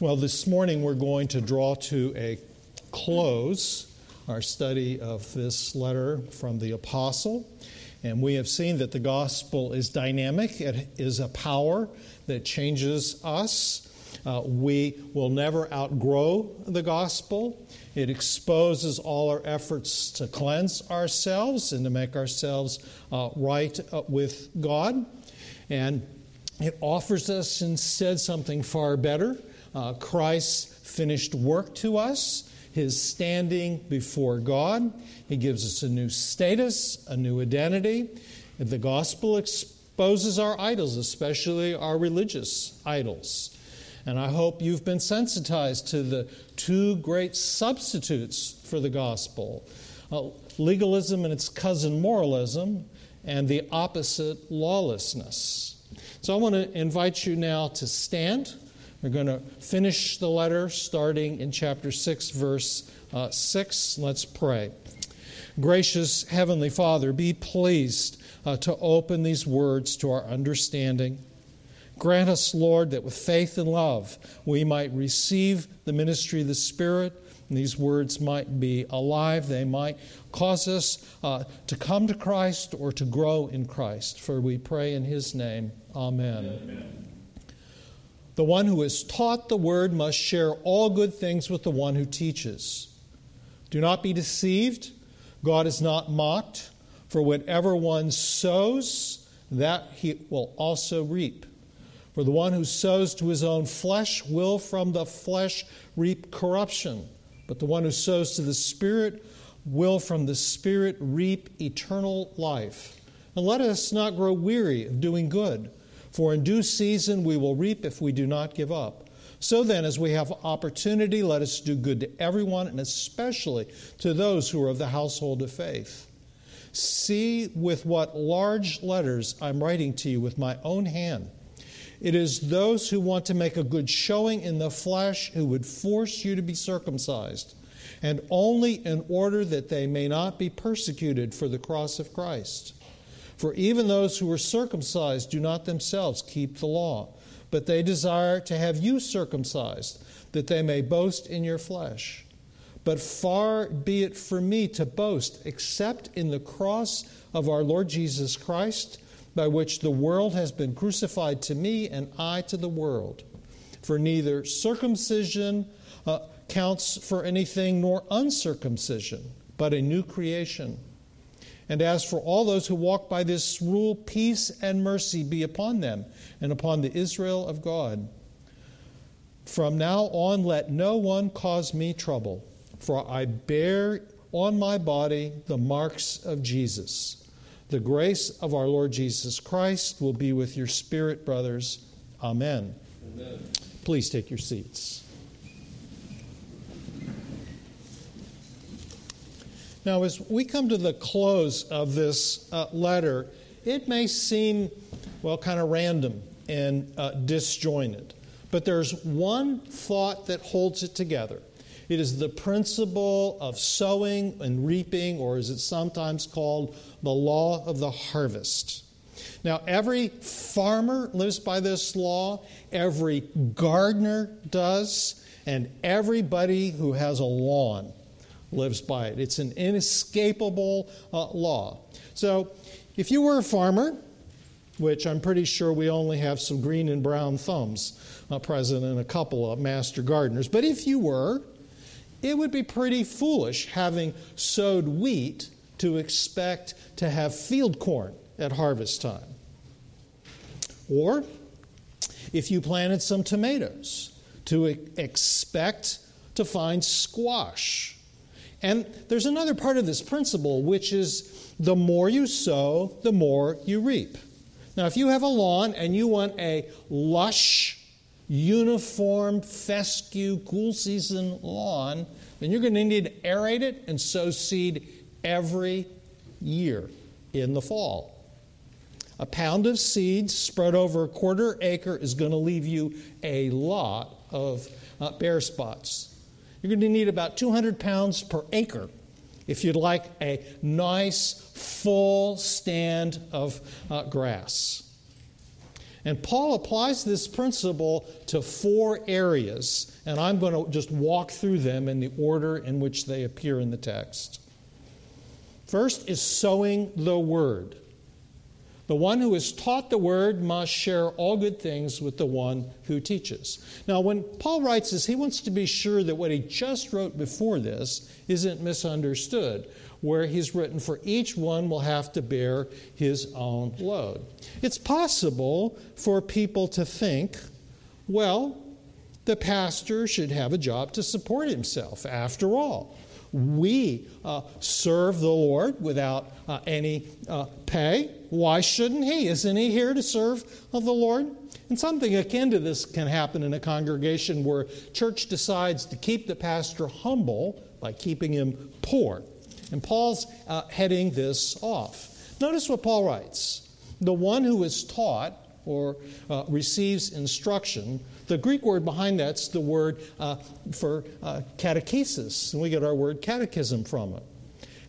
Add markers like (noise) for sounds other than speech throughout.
Well, this morning we're going to draw to a close our study of this letter from the apostle. And we have seen that the gospel is dynamic, it is a power that changes us. Uh, we will never outgrow the gospel. It exposes all our efforts to cleanse ourselves and to make ourselves uh, right uh, with God. And it offers us instead something far better uh, Christ's finished work to us, his standing before God. He gives us a new status, a new identity. The gospel exposes our idols, especially our religious idols. And I hope you've been sensitized to the two great substitutes for the gospel uh, legalism and its cousin moralism, and the opposite, lawlessness. So I want to invite you now to stand. We're going to finish the letter starting in chapter 6, verse uh, 6. Let's pray. Gracious Heavenly Father, be pleased uh, to open these words to our understanding. Grant us, Lord, that with faith and love we might receive the ministry of the Spirit. And these words might be alive. They might cause us uh, to come to Christ or to grow in Christ. For we pray in His name. Amen. Amen. The one who is taught the word must share all good things with the one who teaches. Do not be deceived. God is not mocked. For whatever one sows, that he will also reap. For the one who sows to his own flesh will from the flesh reap corruption, but the one who sows to the Spirit will from the Spirit reap eternal life. And let us not grow weary of doing good. For in due season we will reap if we do not give up. So then, as we have opportunity, let us do good to everyone, and especially to those who are of the household of faith. See with what large letters I'm writing to you with my own hand. It is those who want to make a good showing in the flesh who would force you to be circumcised, and only in order that they may not be persecuted for the cross of Christ. For even those who are circumcised do not themselves keep the law, but they desire to have you circumcised, that they may boast in your flesh. But far be it from me to boast except in the cross of our Lord Jesus Christ, by which the world has been crucified to me and I to the world. For neither circumcision uh, counts for anything nor uncircumcision, but a new creation. And as for all those who walk by this rule, peace and mercy be upon them and upon the Israel of God. From now on, let no one cause me trouble, for I bear on my body the marks of Jesus. The grace of our Lord Jesus Christ will be with your spirit, brothers. Amen. Amen. Please take your seats. Now, as we come to the close of this uh, letter, it may seem, well, kind of random and uh, disjointed. But there's one thought that holds it together. It is the principle of sowing and reaping, or as it's sometimes called, the law of the harvest. Now, every farmer lives by this law, every gardener does, and everybody who has a lawn lives by it. It's an inescapable uh, law. So, if you were a farmer, which I'm pretty sure we only have some green and brown thumbs uh, present and a couple of master gardeners, but if you were, it would be pretty foolish having sowed wheat to expect to have field corn at harvest time. Or if you planted some tomatoes to expect to find squash and there's another part of this principle, which is the more you sow, the more you reap. Now, if you have a lawn and you want a lush, uniform, fescue, cool season lawn, then you're going to need to aerate it and sow seed every year in the fall. A pound of seed spread over a quarter acre is going to leave you a lot of uh, bare spots. You're going to need about 200 pounds per acre if you'd like a nice, full stand of uh, grass. And Paul applies this principle to four areas, and I'm going to just walk through them in the order in which they appear in the text. First is sowing the word. The one who is taught the word must share all good things with the one who teaches. Now, when Paul writes this, he wants to be sure that what he just wrote before this isn't misunderstood, where he's written, For each one will have to bear his own load. It's possible for people to think, well, the pastor should have a job to support himself. After all, we uh, serve the Lord without uh, any uh, pay. Why shouldn't he? Isn't he here to serve of the Lord? And something akin to this can happen in a congregation where church decides to keep the pastor humble by keeping him poor. And Paul's uh, heading this off. Notice what Paul writes The one who is taught or uh, receives instruction the Greek word behind that's the word uh, for uh, catechesis, and we get our word catechism from it.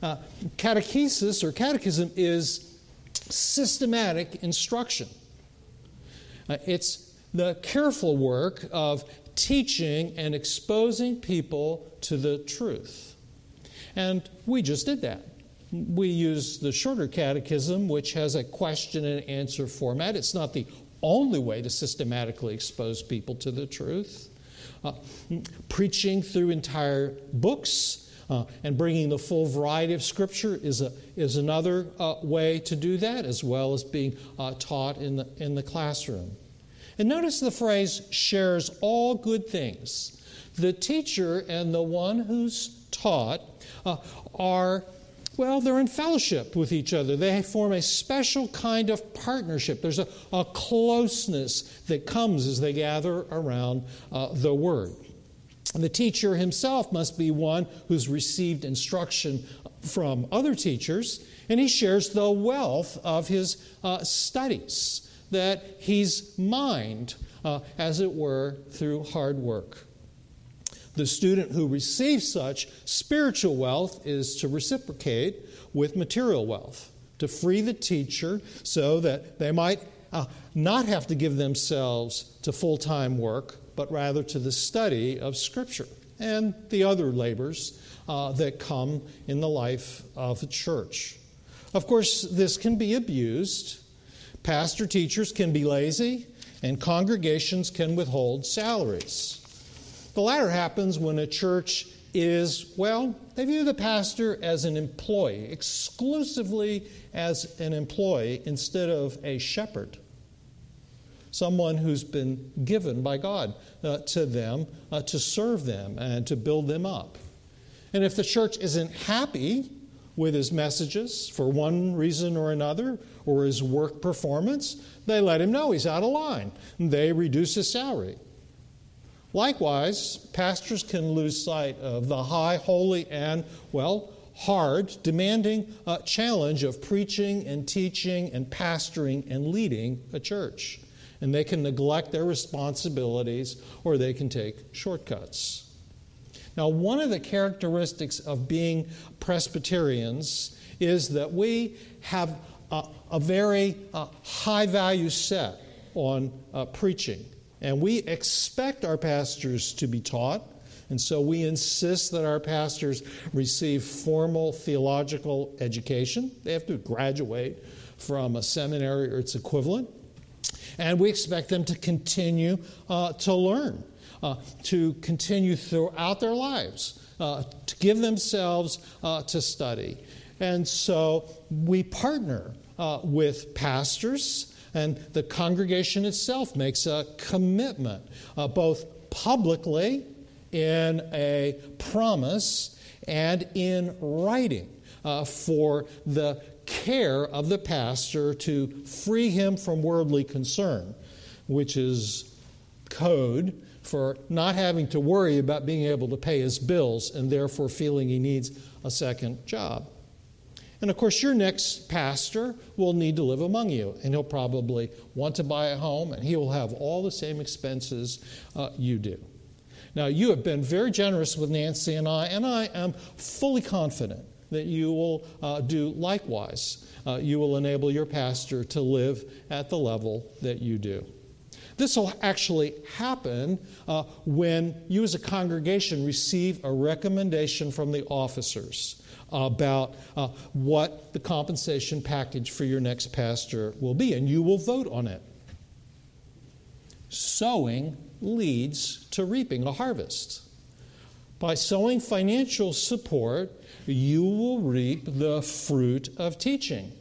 Uh, catechesis or catechism is systematic instruction. Uh, it's the careful work of teaching and exposing people to the truth. And we just did that. We use the shorter catechism, which has a question and answer format. It's not the only way to systematically expose people to the truth. Uh, preaching through entire books uh, and bringing the full variety of Scripture is, a, is another uh, way to do that, as well as being uh, taught in the, in the classroom. And notice the phrase shares all good things. The teacher and the one who's taught uh, are well, they're in fellowship with each other. They form a special kind of partnership. There's a, a closeness that comes as they gather around uh, the Word. And the teacher himself must be one who's received instruction from other teachers, and he shares the wealth of his uh, studies that he's mined, uh, as it were, through hard work. The student who receives such spiritual wealth is to reciprocate with material wealth, to free the teacher so that they might uh, not have to give themselves to full time work, but rather to the study of Scripture and the other labors uh, that come in the life of a church. Of course, this can be abused. Pastor teachers can be lazy, and congregations can withhold salaries. The latter happens when a church is, well, they view the pastor as an employee, exclusively as an employee instead of a shepherd. Someone who's been given by God uh, to them uh, to serve them and to build them up. And if the church isn't happy with his messages for one reason or another, or his work performance, they let him know he's out of line. They reduce his salary. Likewise, pastors can lose sight of the high, holy, and, well, hard, demanding uh, challenge of preaching and teaching and pastoring and leading a church. And they can neglect their responsibilities or they can take shortcuts. Now, one of the characteristics of being Presbyterians is that we have a, a very uh, high value set on uh, preaching. And we expect our pastors to be taught. And so we insist that our pastors receive formal theological education. They have to graduate from a seminary or its equivalent. And we expect them to continue uh, to learn, uh, to continue throughout their lives, uh, to give themselves uh, to study. And so we partner uh, with pastors and the congregation itself makes a commitment, uh, both publicly in a promise and in writing, uh, for the care of the pastor to free him from worldly concern, which is code for not having to worry about being able to pay his bills and therefore feeling he needs a second job. And of course, your next pastor will need to live among you, and he'll probably want to buy a home, and he will have all the same expenses uh, you do. Now, you have been very generous with Nancy and I, and I am fully confident that you will uh, do likewise. Uh, you will enable your pastor to live at the level that you do. This will actually happen uh, when you, as a congregation, receive a recommendation from the officers about uh, what the compensation package for your next pastor will be, and you will vote on it. Sowing leads to reaping a harvest. By sowing financial support, you will reap the fruit of teaching.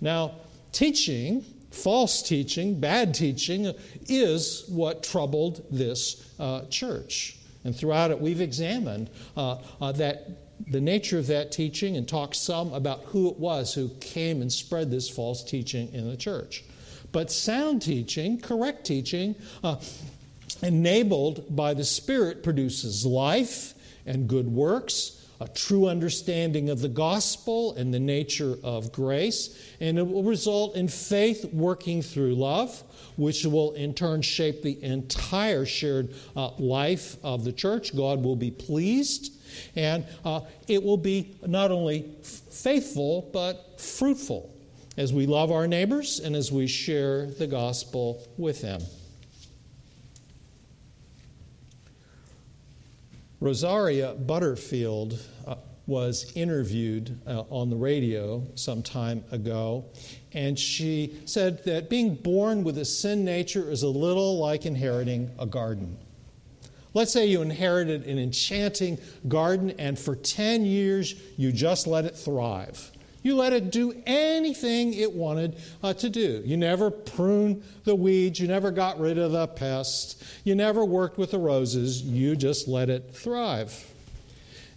Now, teaching, false teaching, bad teaching, is what troubled this uh, church. And throughout it, we've examined uh, uh, that the nature of that teaching and talk some about who it was who came and spread this false teaching in the church. But sound teaching, correct teaching, uh, enabled by the Spirit, produces life and good works a true understanding of the gospel and the nature of grace, and it will result in faith working through love, which will in turn shape the entire shared uh, life of the church. God will be pleased, and uh, it will be not only f- faithful, but fruitful as we love our neighbors and as we share the gospel with them. Rosaria Butterfield uh, was interviewed uh, on the radio some time ago, and she said that being born with a sin nature is a little like inheriting a garden. Let's say you inherited an enchanting garden, and for 10 years you just let it thrive. You let it do anything it wanted uh, to do. You never pruned the weeds. You never got rid of the pests. You never worked with the roses. You just let it thrive.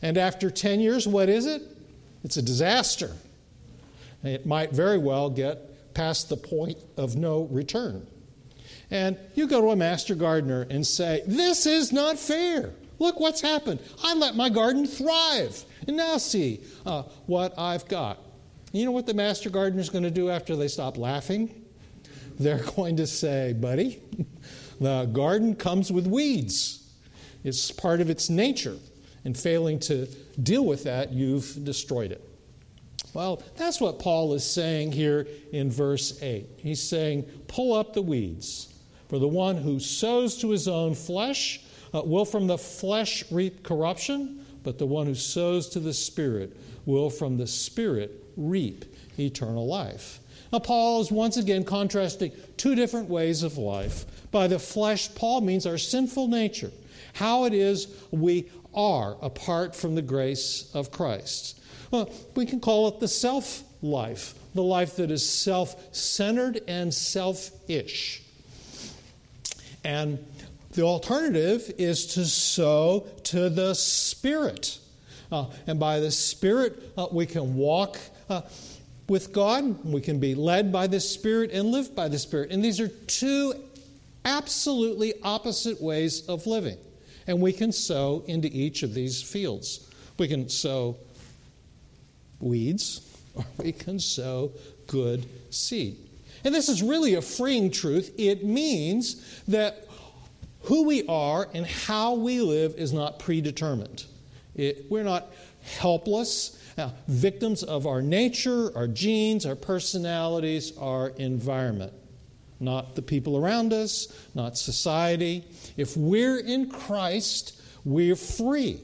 And after 10 years, what is it? It's a disaster. It might very well get past the point of no return. And you go to a master gardener and say, This is not fair. Look what's happened. I let my garden thrive. And now see uh, what I've got. You know what the master gardener is going to do after they stop laughing? They're (laughs) going to say, buddy, the garden comes with weeds. It's part of its nature. And failing to deal with that, you've destroyed it. Well, that's what Paul is saying here in verse 8. He's saying, Pull up the weeds. For the one who sows to his own flesh uh, will from the flesh reap corruption, but the one who sows to the Spirit will from the Spirit reap eternal life. Now, Paul is once again contrasting two different ways of life. By the flesh, Paul means our sinful nature, how it is we are apart from the grace of Christ. Well, we can call it the self life, the life that is self centered and selfish. And the alternative is to sow to the Spirit. Uh, and by the Spirit, uh, we can walk uh, with God, we can be led by the Spirit and live by the Spirit. And these are two absolutely opposite ways of living. And we can sow into each of these fields. We can sow weeds, or we can sow good seed. And this is really a freeing truth. It means that who we are and how we live is not predetermined. It, we're not helpless now, victims of our nature, our genes, our personalities, our environment. Not the people around us, not society. If we're in Christ, we're free.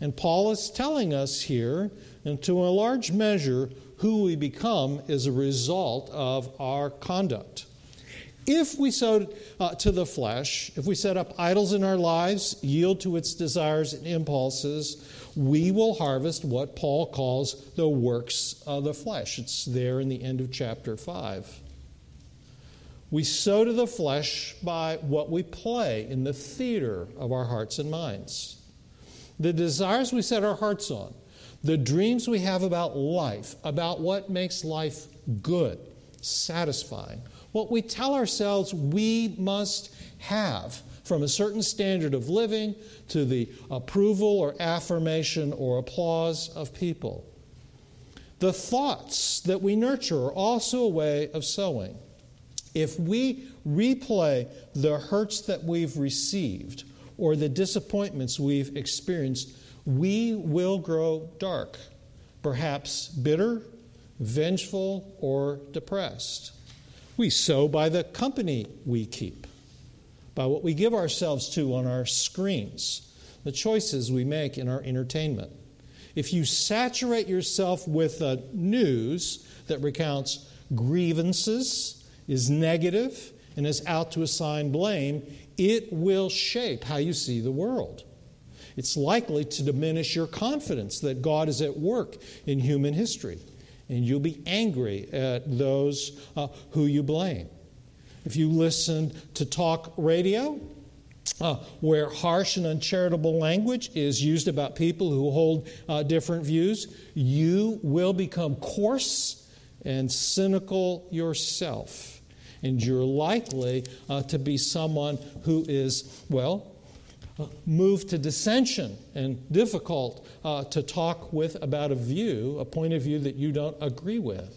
And Paul is telling us here, and to a large measure, who we become is a result of our conduct. If we sow uh, to the flesh, if we set up idols in our lives, yield to its desires and impulses, we will harvest what Paul calls the works of the flesh. It's there in the end of chapter 5. We sow to the flesh by what we play in the theater of our hearts and minds. The desires we set our hearts on, the dreams we have about life, about what makes life good, satisfying, what we tell ourselves we must have from a certain standard of living to the approval or affirmation or applause of people. The thoughts that we nurture are also a way of sowing. If we replay the hurts that we've received or the disappointments we've experienced, we will grow dark. perhaps bitter, vengeful, or depressed. We sow by the company we keep, by what we give ourselves to on our screens, the choices we make in our entertainment. If you saturate yourself with news that recounts grievances, is negative, and is out to assign blame, it will shape how you see the world. It's likely to diminish your confidence that God is at work in human history, and you'll be angry at those uh, who you blame. If you listen to talk radio, uh, where harsh and uncharitable language is used about people who hold uh, different views, you will become coarse and cynical yourself and you're likely uh, to be someone who is, well, moved to dissension and difficult uh, to talk with about a view, a point of view that you don't agree with.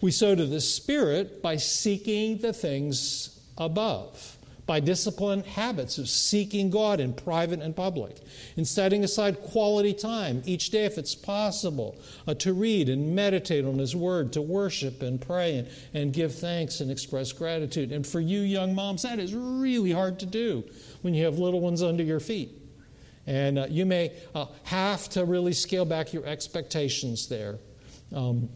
We sow to the Spirit by seeking the things above by disciplined habits of seeking God in private and public, in setting aside quality time each day, if it's possible, uh, to read and meditate on His Word, to worship and pray and, and give thanks and express gratitude. And for you, young moms, that is really hard to do when you have little ones under your feet. And uh, you may uh, have to really scale back your expectations there. Um,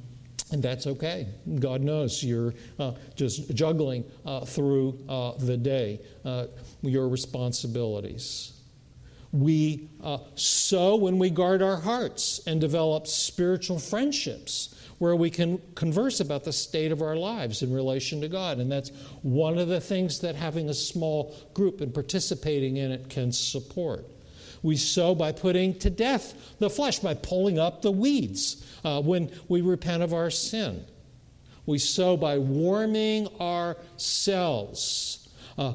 and that's okay. God knows you're uh, just juggling uh, through uh, the day uh, your responsibilities. We uh, sow when we guard our hearts and develop spiritual friendships where we can converse about the state of our lives in relation to God. And that's one of the things that having a small group and participating in it can support. We sow by putting to death the flesh, by pulling up the weeds uh, when we repent of our sin. We sow by warming ourselves, uh,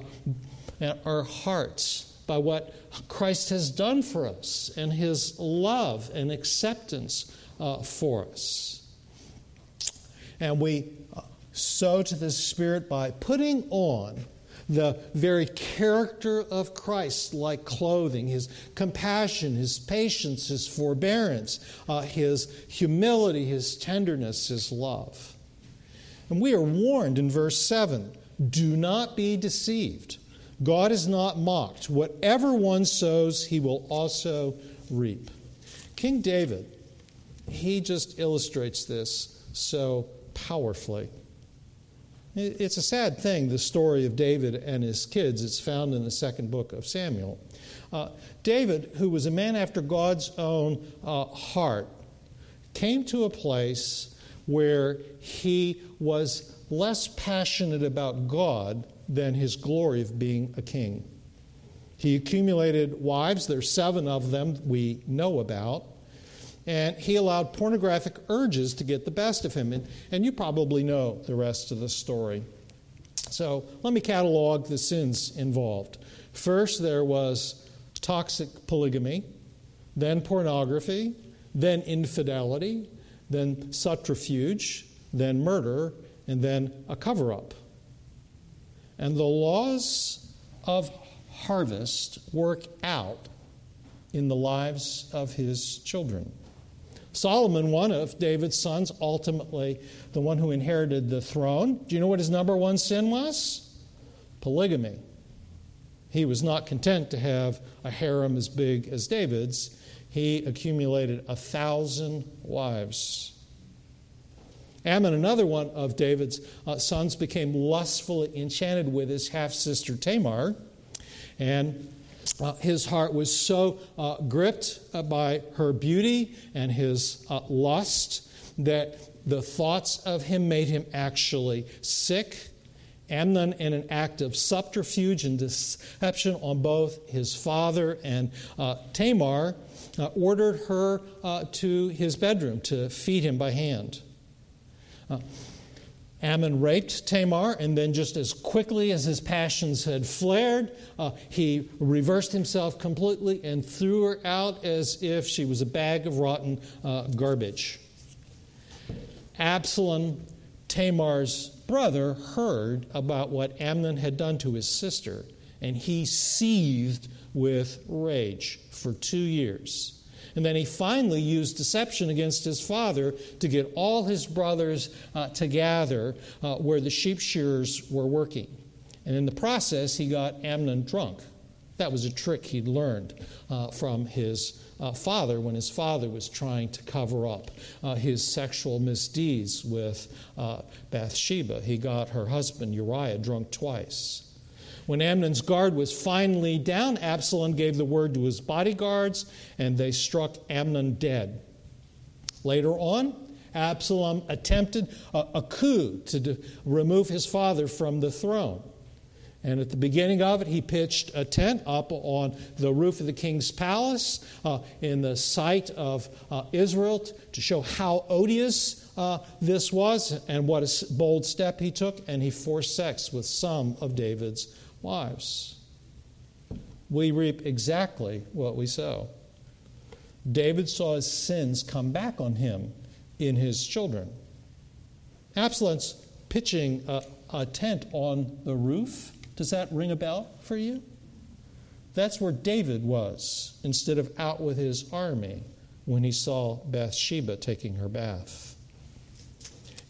our hearts, by what Christ has done for us and his love and acceptance uh, for us. And we uh, sow to the Spirit by putting on the very character of Christ, like clothing his compassion, his patience, his forbearance, uh, his humility, his tenderness, his love. And we are warned in verse 7 do not be deceived. God is not mocked. Whatever one sows, he will also reap. King David, he just illustrates this so powerfully. It's a sad thing, the story of David and his kids. It's found in the second book of Samuel. Uh, David, who was a man after God's own uh, heart, came to a place where he was less passionate about God than his glory of being a king. He accumulated wives, there's seven of them we know about and he allowed pornographic urges to get the best of him. And, and you probably know the rest of the story. So let me catalog the sins involved. First, there was toxic polygamy, then pornography, then infidelity, then subterfuge, then murder, and then a cover up. And the laws of harvest work out in the lives of his children. Solomon, one of David's sons, ultimately the one who inherited the throne. Do you know what his number one sin was? Polygamy. He was not content to have a harem as big as David's. He accumulated a thousand wives. Amnon, another one of David's uh, sons, became lustfully enchanted with his half sister Tamar. And uh, his heart was so uh, gripped uh, by her beauty and his uh, lust that the thoughts of him made him actually sick. Amnon, in an act of subterfuge and deception on both his father and uh, Tamar, uh, ordered her to his bedroom to feed him by hand. Amnon raped Tamar, and then, just as quickly as his passions had flared, uh, he reversed himself completely and threw her out as if she was a bag of rotten uh, garbage. Absalom, Tamar's brother, heard about what Amnon had done to his sister, and he seethed with rage for two years. And then he finally used deception against his father to get all his brothers uh, to gather uh, where the sheep shearers were working. And in the process, he got Amnon drunk. That was a trick he'd learned uh, from his uh, father when his father was trying to cover up uh, his sexual misdeeds with uh, Bathsheba. He got her husband Uriah drunk twice. When Amnon's guard was finally down, Absalom gave the word to his bodyguards, and they struck Amnon dead. Later on, Absalom attempted a, a coup to de- remove his father from the throne. And at the beginning of it, he pitched a tent up on the roof of the king's palace uh, in the sight of uh, Israel to show how odious uh, this was and what a bold step he took. And he forced sex with some of David's wives. We reap exactly what we sow. David saw his sins come back on him in his children. Absalom's pitching a, a tent on the roof. Does that ring a bell for you? That's where David was instead of out with his army when he saw Bathsheba taking her bath.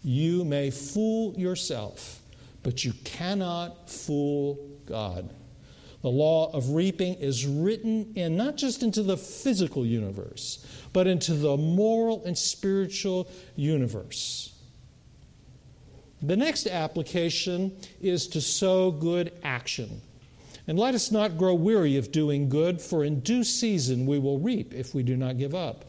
You may fool yourself, but you cannot fool God. The law of reaping is written in not just into the physical universe, but into the moral and spiritual universe. The next application is to sow good action. And let us not grow weary of doing good, for in due season we will reap if we do not give up.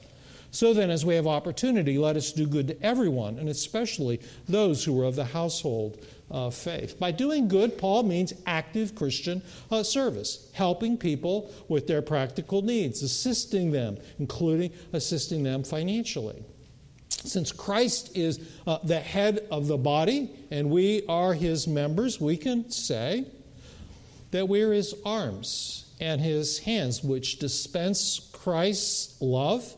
So then, as we have opportunity, let us do good to everyone, and especially those who are of the household of faith. By doing good, Paul means active Christian uh, service, helping people with their practical needs, assisting them, including assisting them financially. Since Christ is uh, the head of the body and we are his members, we can say that we're his arms and his hands, which dispense Christ's love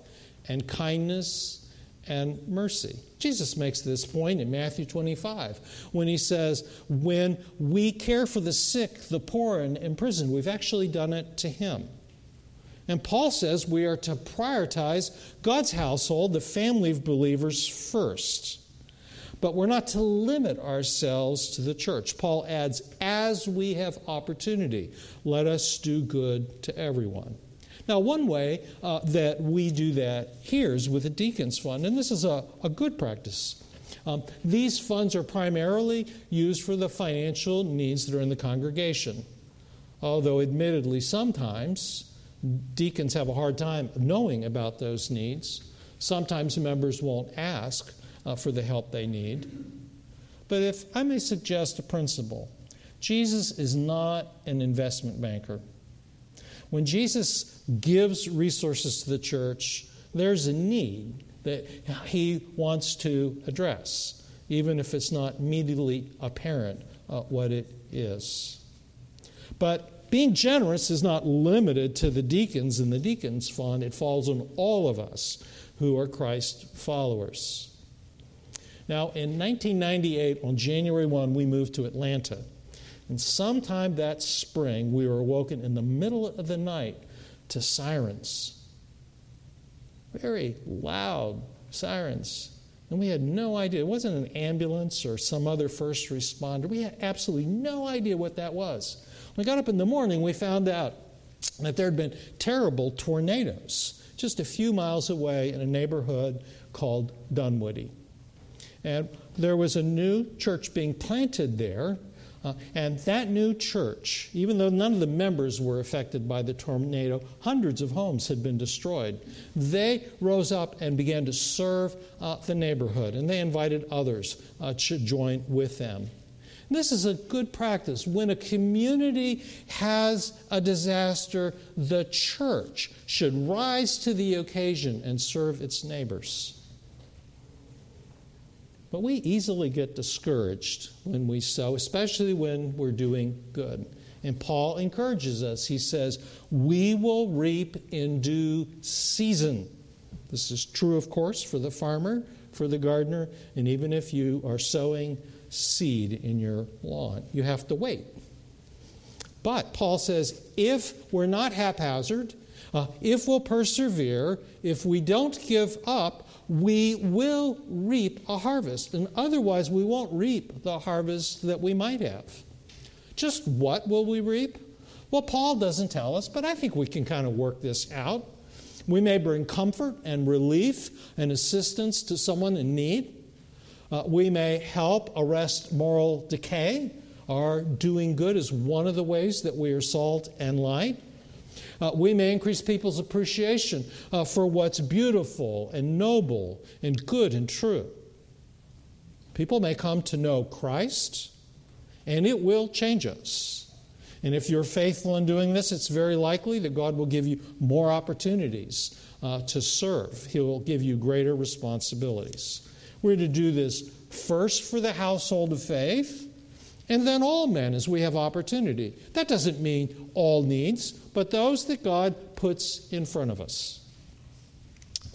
and kindness and mercy. Jesus makes this point in Matthew 25 when he says, When we care for the sick, the poor, and in prison, we've actually done it to him. And Paul says we are to prioritize God's household, the family of believers, first. But we're not to limit ourselves to the church. Paul adds, as we have opportunity, let us do good to everyone. Now, one way uh, that we do that here is with the Deacons Fund, and this is a, a good practice. Um, these funds are primarily used for the financial needs that are in the congregation. Although, admittedly, sometimes deacons have a hard time knowing about those needs. Sometimes members won't ask uh, for the help they need. But if I may suggest a principle, Jesus is not an investment banker. When Jesus gives resources to the church, there's a need that he wants to address, even if it's not immediately apparent uh, what it is. But being generous is not limited to the deacons and the deacons fund, it falls on all of us who are Christ followers. Now, in 1998, on January 1, we moved to Atlanta. And sometime that spring, we were awoken in the middle of the night to sirens. Very loud sirens. And we had no idea. It wasn't an ambulance or some other first responder. We had absolutely no idea what that was. When we got up in the morning, we found out that there had been terrible tornadoes just a few miles away in a neighborhood called Dunwoody. And there was a new church being planted there uh, and that new church, even though none of the members were affected by the tornado, hundreds of homes had been destroyed. They rose up and began to serve uh, the neighborhood, and they invited others uh, to join with them. This is a good practice. When a community has a disaster, the church should rise to the occasion and serve its neighbors. But we easily get discouraged when we sow, especially when we're doing good. And Paul encourages us. He says, We will reap in due season. This is true, of course, for the farmer, for the gardener, and even if you are sowing seed in your lawn, you have to wait. But Paul says, if we're not haphazard, Uh, if we'll persevere, if we don't give up, we will reap a harvest. And otherwise, we won't reap the harvest that we might have. Just what will we reap? Well, Paul doesn't tell us, but I think we can kind of work this out. We may bring comfort and relief and assistance to someone in need. Uh, we may help arrest moral decay. Our doing good is one of the ways that we are salt and light. Uh, we may increase people's appreciation uh, for what's beautiful and noble and good and true. People may come to know Christ, and it will change us. And if you're faithful in doing this, it's very likely that God will give you more opportunities uh, to serve. He will give you greater responsibilities. We're to do this first for the household of faith, and then all men as we have opportunity. That doesn't mean all needs, but those that God puts in front of us.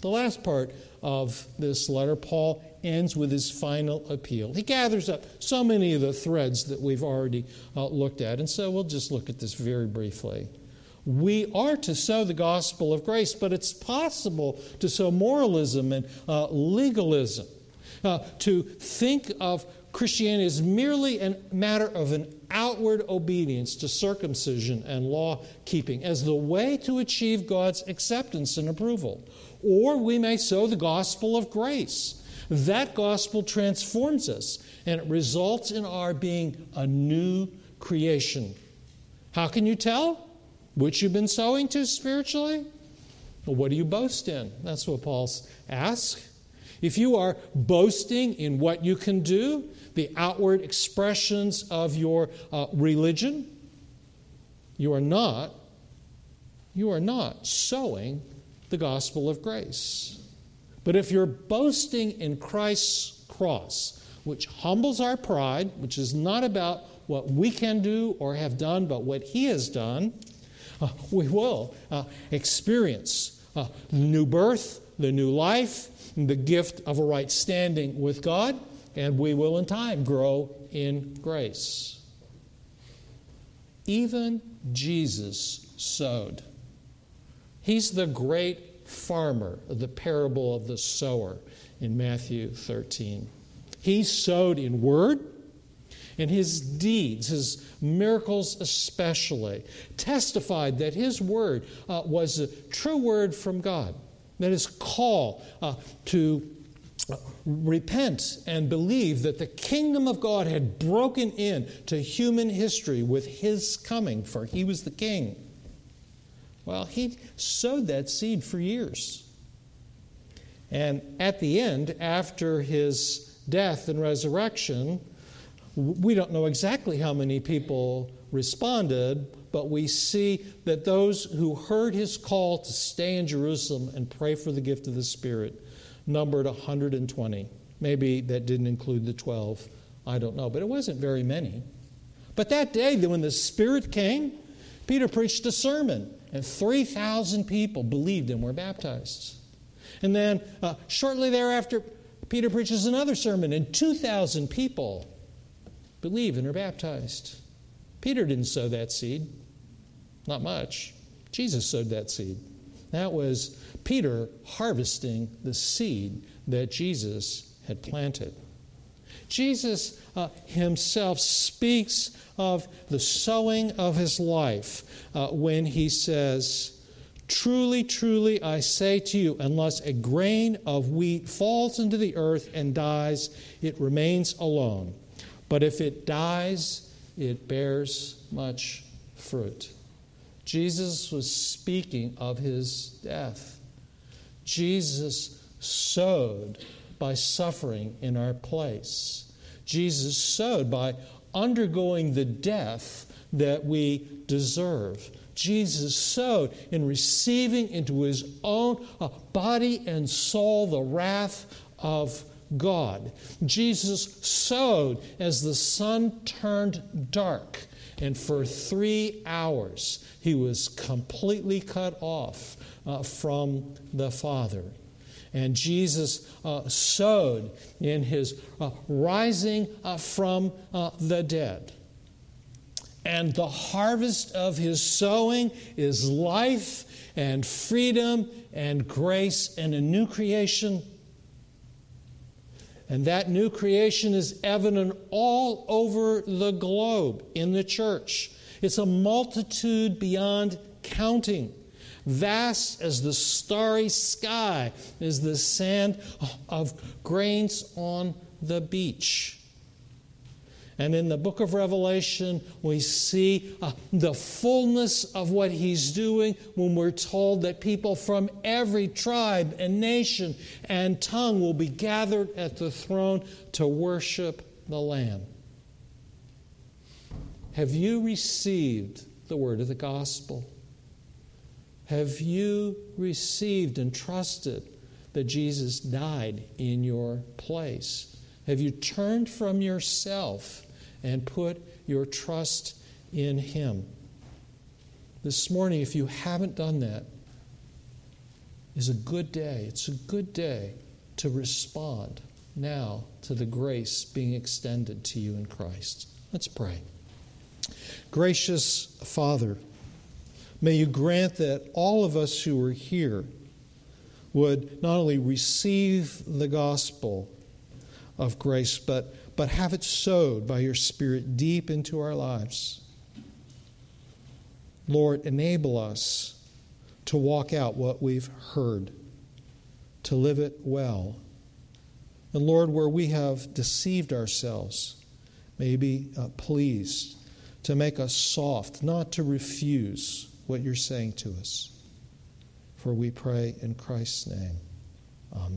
The last part of this letter, Paul ends with his final appeal. He gathers up so many of the threads that we've already uh, looked at, and so we'll just look at this very briefly. We are to sow the gospel of grace, but it's possible to sow moralism and uh, legalism, uh, to think of Christianity is merely a matter of an outward obedience to circumcision and law keeping as the way to achieve God's acceptance and approval. Or we may sow the gospel of grace that gospel transforms us and it results in our being a new creation. How can you tell which you've been sowing to spiritually? Well, what do you boast in? That's what Paul asks. If you are boasting in what you can do, the outward expressions of your uh, religion, you are not you are not sowing the gospel of grace. But if you're boasting in Christ's cross, which humbles our pride, which is not about what we can do or have done, but what He has done, uh, we will uh, experience uh, new birth, the new life, the gift of a right standing with God, and we will in time grow in grace. Even Jesus sowed. He's the great farmer, the parable of the sower in Matthew 13. He sowed in word, and his deeds, his miracles especially, testified that his word uh, was a true word from God. That his call uh, to repent and believe that the kingdom of God had broken in to human history with his coming, for he was the king. Well, he sowed that seed for years. And at the end, after his death and resurrection, we don't know exactly how many people responded, but we see that those who heard his call to stay in Jerusalem and pray for the gift of the Spirit numbered 120. Maybe that didn't include the 12. I don't know, but it wasn't very many. But that day, when the Spirit came, Peter preached a sermon and 3,000 people believed and were baptized. And then uh, shortly thereafter, Peter preaches another sermon, and 2,000 people believe and are baptized. Peter didn't sow that seed, not much. Jesus sowed that seed. That was Peter harvesting the seed that Jesus had planted. Jesus uh, himself speaks of the sowing of his life uh, when he says, Truly, truly, I say to you, unless a grain of wheat falls into the earth and dies, it remains alone. But if it dies, it bears much fruit. Jesus was speaking of his death. Jesus sowed by suffering in our place. Jesus sowed by undergoing the death that we deserve. Jesus sowed in receiving into his own uh, body and soul the wrath of God. Jesus sowed as the sun turned dark, and for three hours he was completely cut off uh, from the Father. And Jesus uh, sowed in his uh, rising uh, from uh, the dead. And the harvest of his sowing is life and freedom and grace and a new creation. And that new creation is evident all over the globe in the church. It's a multitude beyond counting. Vast as the starry sky is the sand of grains on the beach. And in the book of Revelation, we see uh, the fullness of what he's doing when we're told that people from every tribe and nation and tongue will be gathered at the throne to worship the Lamb. Have you received the word of the gospel? Have you received and trusted that Jesus died in your place? Have you turned from yourself and put your trust in Him. This morning, if you haven't done that, is a good day. It's a good day to respond now to the grace being extended to you in Christ. Let's pray. Gracious Father, may you grant that all of us who are here would not only receive the gospel of grace, but but have it sowed by your Spirit deep into our lives. Lord, enable us to walk out what we've heard, to live it well. And Lord, where we have deceived ourselves, may be uh, pleased to make us soft, not to refuse what you're saying to us. For we pray in Christ's name. Amen.